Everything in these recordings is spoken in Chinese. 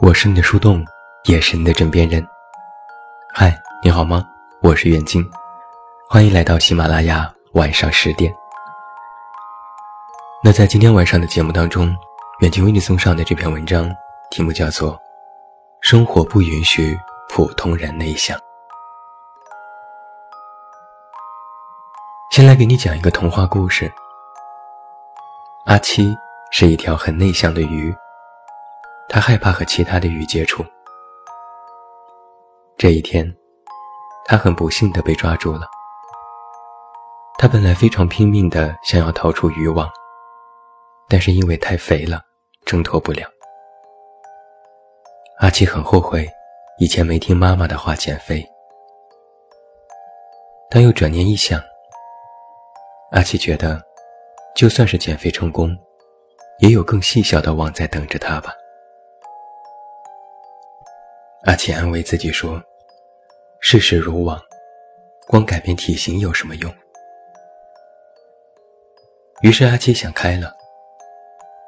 我是你的树洞，也是你的枕边人。嗨，你好吗？我是远近，欢迎来到喜马拉雅晚上十点。那在今天晚上的节目当中，远近为你送上的这篇文章，题目叫做《生活不允许普通人内向》。先来给你讲一个童话故事。阿七是一条很内向的鱼。他害怕和其他的鱼接触。这一天，他很不幸地被抓住了。他本来非常拼命地想要逃出渔网，但是因为太肥了，挣脱不了。阿七很后悔，以前没听妈妈的话减肥。但又转念一想，阿七觉得，就算是减肥成功，也有更细小的网在等着他吧。阿奇安慰自己说：“世事如往，光改变体型有什么用？”于是阿七想开了，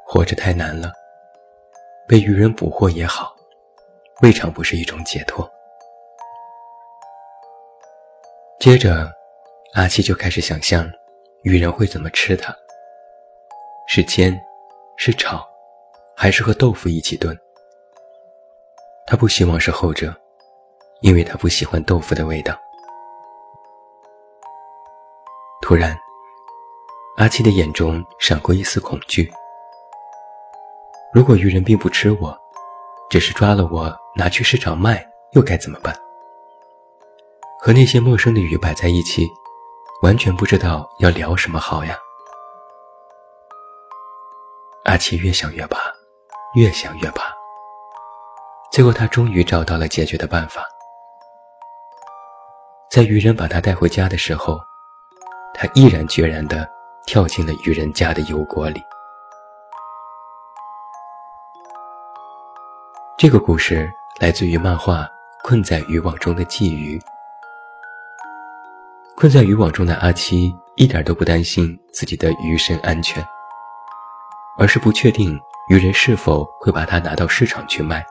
活着太难了，被渔人捕获也好，未尝不是一种解脱。接着，阿七就开始想象，渔人会怎么吃它：是煎，是炒，还是和豆腐一起炖？他不希望是后者，因为他不喜欢豆腐的味道。突然，阿七的眼中闪过一丝恐惧。如果渔人并不吃我，只是抓了我拿去市场卖，又该怎么办？和那些陌生的鱼摆在一起，完全不知道要聊什么好呀。阿七越想越怕，越想越怕。最后，他终于找到了解决的办法。在渔人把他带回家的时候，他毅然决然地跳进了渔人家的油锅里。这个故事来自于漫画《困在渔网中的鲫鱼》。困在渔网中的阿七一点都不担心自己的鱼身安全，而是不确定渔人是否会把它拿到市场去卖。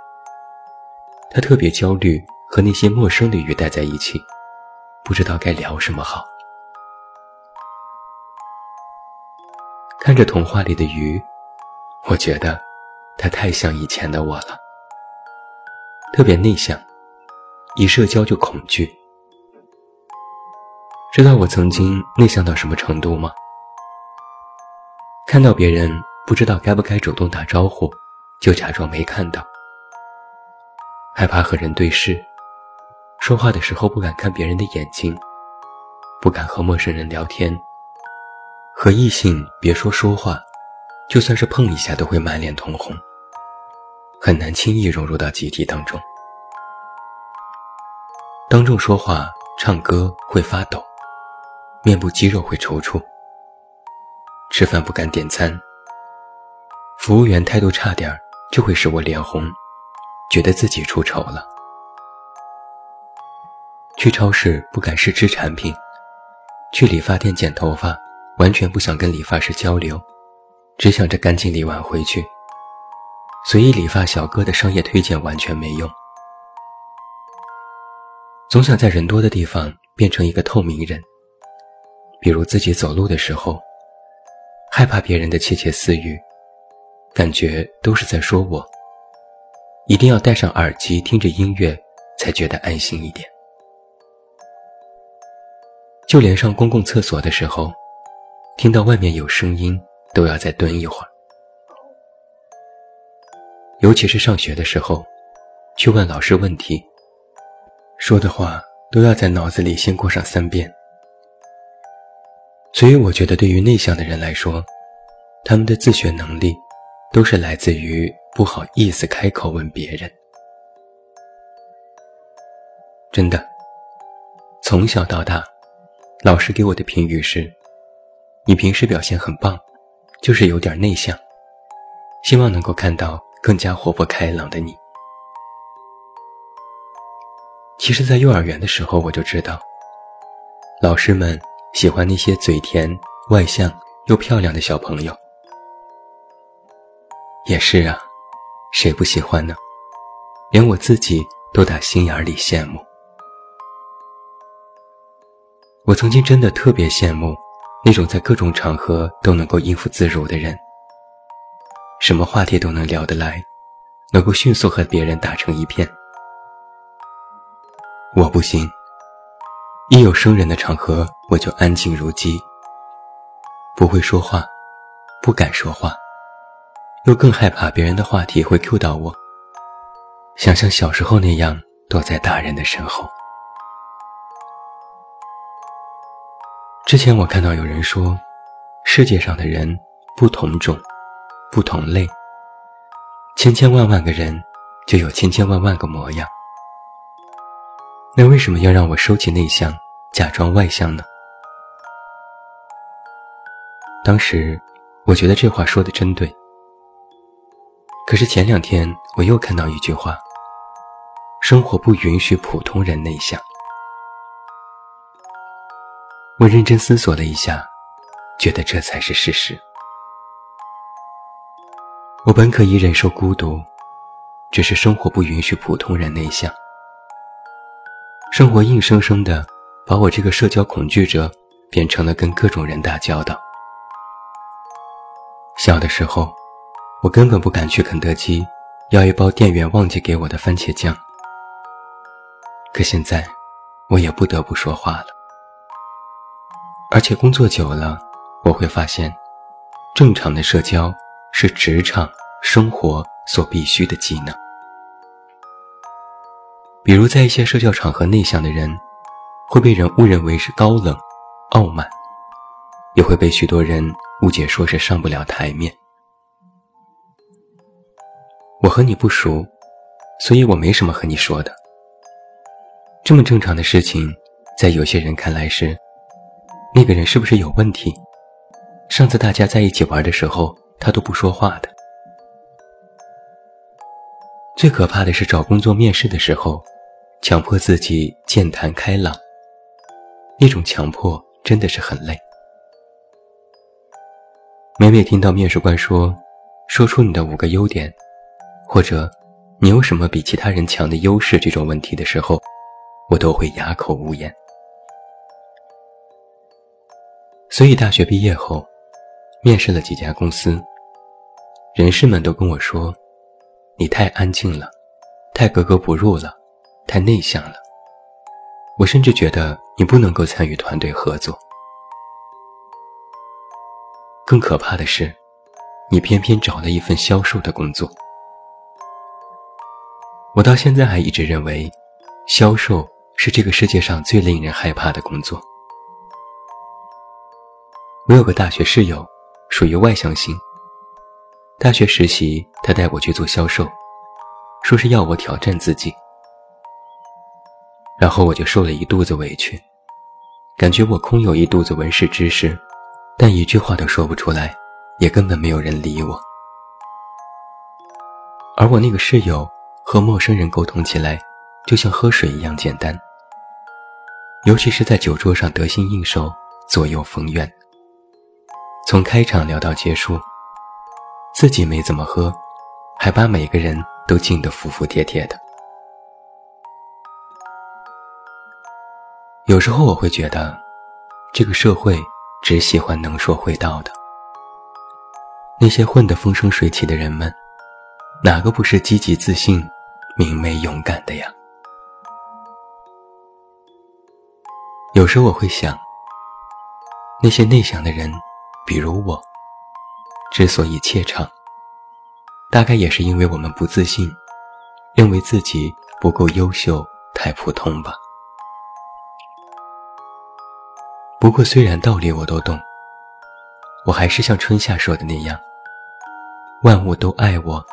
他特别焦虑，和那些陌生的鱼待在一起，不知道该聊什么好。看着童话里的鱼，我觉得他太像以前的我了，特别内向，一社交就恐惧。知道我曾经内向到什么程度吗？看到别人不知道该不该主动打招呼，就假装没看到。害怕和人对视，说话的时候不敢看别人的眼睛，不敢和陌生人聊天。和异性别说说话，就算是碰一下都会满脸通红，很难轻易融入到集体当中。当众说话、唱歌会发抖，面部肌肉会抽搐。吃饭不敢点餐，服务员态度差点就会使我脸红。觉得自己出丑了。去超市不敢试吃产品，去理发店剪头发，完全不想跟理发师交流，只想着赶紧理完回去。所以理发小哥的商业推荐完全没用。总想在人多的地方变成一个透明人，比如自己走路的时候，害怕别人的窃窃私语，感觉都是在说我。一定要戴上耳机听着音乐，才觉得安心一点。就连上公共厕所的时候，听到外面有声音，都要再蹲一会儿。尤其是上学的时候，去问老师问题，说的话都要在脑子里先过上三遍。所以，我觉得对于内向的人来说，他们的自学能力，都是来自于。不好意思开口问别人，真的。从小到大，老师给我的评语是：你平时表现很棒，就是有点内向。希望能够看到更加活泼开朗的你。其实，在幼儿园的时候我就知道，老师们喜欢那些嘴甜、外向又漂亮的小朋友。也是啊，谁不喜欢呢？连我自己都打心眼里羡慕。我曾经真的特别羡慕那种在各种场合都能够应付自如的人，什么话题都能聊得来，能够迅速和别人打成一片。我不行，一有生人的场合我就安静如鸡，不会说话，不敢说话，又更害怕别人的话题会 Q 到我，想像小时候那样躲在大人的身后。之前我看到有人说，世界上的人不同种，不同类。千千万万个人，就有千千万万个模样。那为什么要让我收起内向，假装外向呢？当时我觉得这话说的真对。可是前两天我又看到一句话：生活不允许普通人内向。我认真思索了一下，觉得这才是事实。我本可以忍受孤独，只是生活不允许普通人内向。生活硬生生的把我这个社交恐惧者变成了跟各种人打交道。小的时候，我根本不敢去肯德基要一包店员忘记给我的番茄酱。可现在，我也不得不说话了。而且工作久了，我会发现，正常的社交是职场生活所必须的技能。比如，在一些社交场合，内向的人会被人误认为是高冷、傲慢，也会被许多人误解说是上不了台面。我和你不熟，所以我没什么和你说的。这么正常的事情，在有些人看来是。那个人是不是有问题？上次大家在一起玩的时候，他都不说话的。最可怕的是找工作面试的时候，强迫自己健谈开朗。那种强迫真的是很累。每每听到面试官说“说出你的五个优点”，或者“你有什么比其他人强的优势”这种问题的时候，我都会哑口无言。所以大学毕业后，面试了几家公司，人事们都跟我说：“你太安静了，太格格不入了，太内向了。”我甚至觉得你不能够参与团队合作。更可怕的是，你偏偏找了一份销售的工作。我到现在还一直认为，销售是这个世界上最令人害怕的工作。我有个大学室友，属于外向型。大学实习，他带我去做销售，说是要我挑战自己。然后我就受了一肚子委屈，感觉我空有一肚子文史知识，但一句话都说不出来，也根本没有人理我。而我那个室友和陌生人沟通起来，就像喝水一样简单，尤其是在酒桌上得心应手，左右逢源。从开场聊到结束，自己没怎么喝，还把每个人都敬得服服帖帖的。有时候我会觉得，这个社会只喜欢能说会道的。那些混得风生水起的人们，哪个不是积极自信、明媚勇敢的呀？有时候我会想，那些内向的人。比如我，之所以怯场，大概也是因为我们不自信，认为自己不够优秀，太普通吧。不过，虽然道理我都懂，我还是像春夏说的那样：万物都爱我，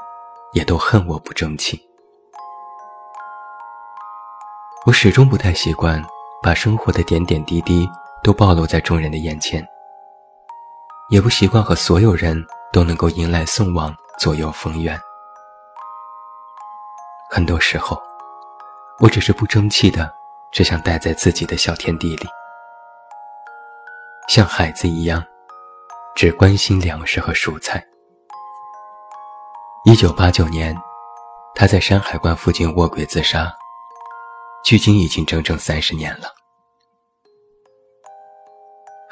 也都恨我不争气。我始终不太习惯把生活的点点滴滴都暴露在众人的眼前。也不习惯和所有人都能够迎来送往、左右逢源。很多时候，我只是不争气的，只想待在自己的小天地里。像孩子一样，只关心粮食和蔬菜。一九八九年，他在山海关附近卧轨自杀，距今已经整整三十年了。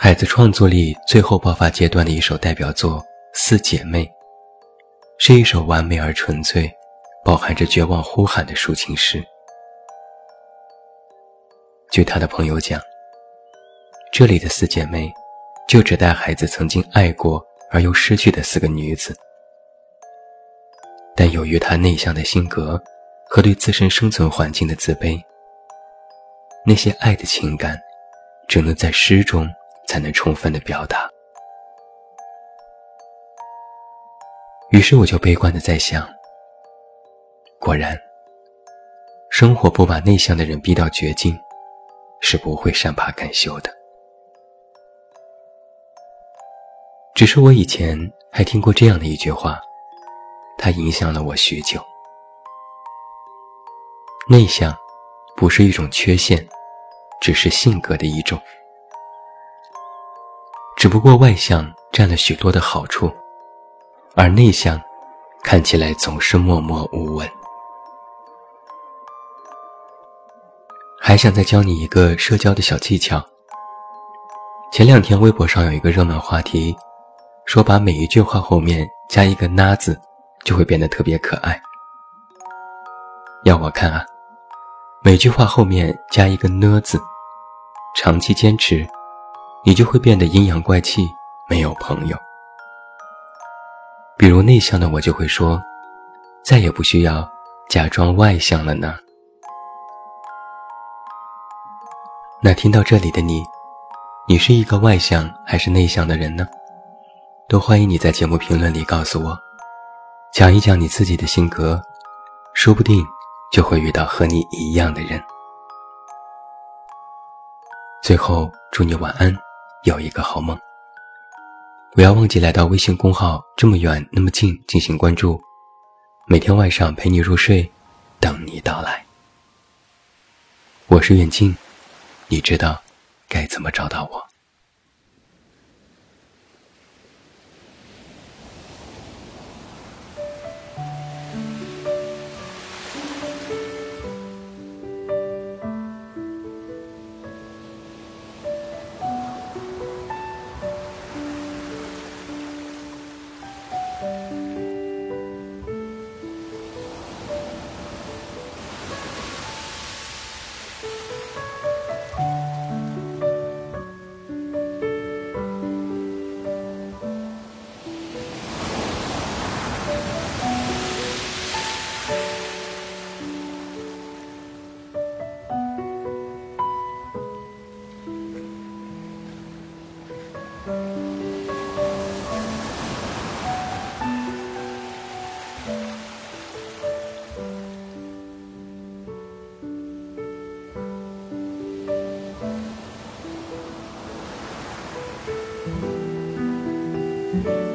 海子创作力最后爆发阶段的一首代表作《四姐妹》，是一首完美而纯粹、饱含着绝望呼喊的抒情诗。据他的朋友讲，这里的四姐妹，就只带孩子曾经爱过而又失去的四个女子。但由于她内向的性格和对自身生存环境的自卑，那些爱的情感，只能在诗中才能充分的表达。于是我就悲观的在想，果然，生活不把内向的人逼到绝境。是不会善罢甘休的。只是我以前还听过这样的一句话，它影响了我许久。内向不是一种缺陷，只是性格的一种。只不过外向占了许多的好处，而内向看起来总是默默无闻。还想再教你一个社交的小技巧。前两天微博上有一个热门话题，说把每一句话后面加一个“呢”字，就会变得特别可爱。要我看啊，每句话后面加一个“呢”字，长期坚持，你就会变得阴阳怪气，没有朋友。比如内向的我就会说，再也不需要假装外向了呢。那听到这里的你，你是一个外向还是内向的人呢？都欢迎你在节目评论里告诉我，讲一讲你自己的性格，说不定就会遇到和你一样的人。最后，祝你晚安，有一个好梦。不要忘记来到微信公号“这么远那么近”进行关注，每天晚上陪你入睡，等你到来。我是远近。你知道该怎么找到我？Amen.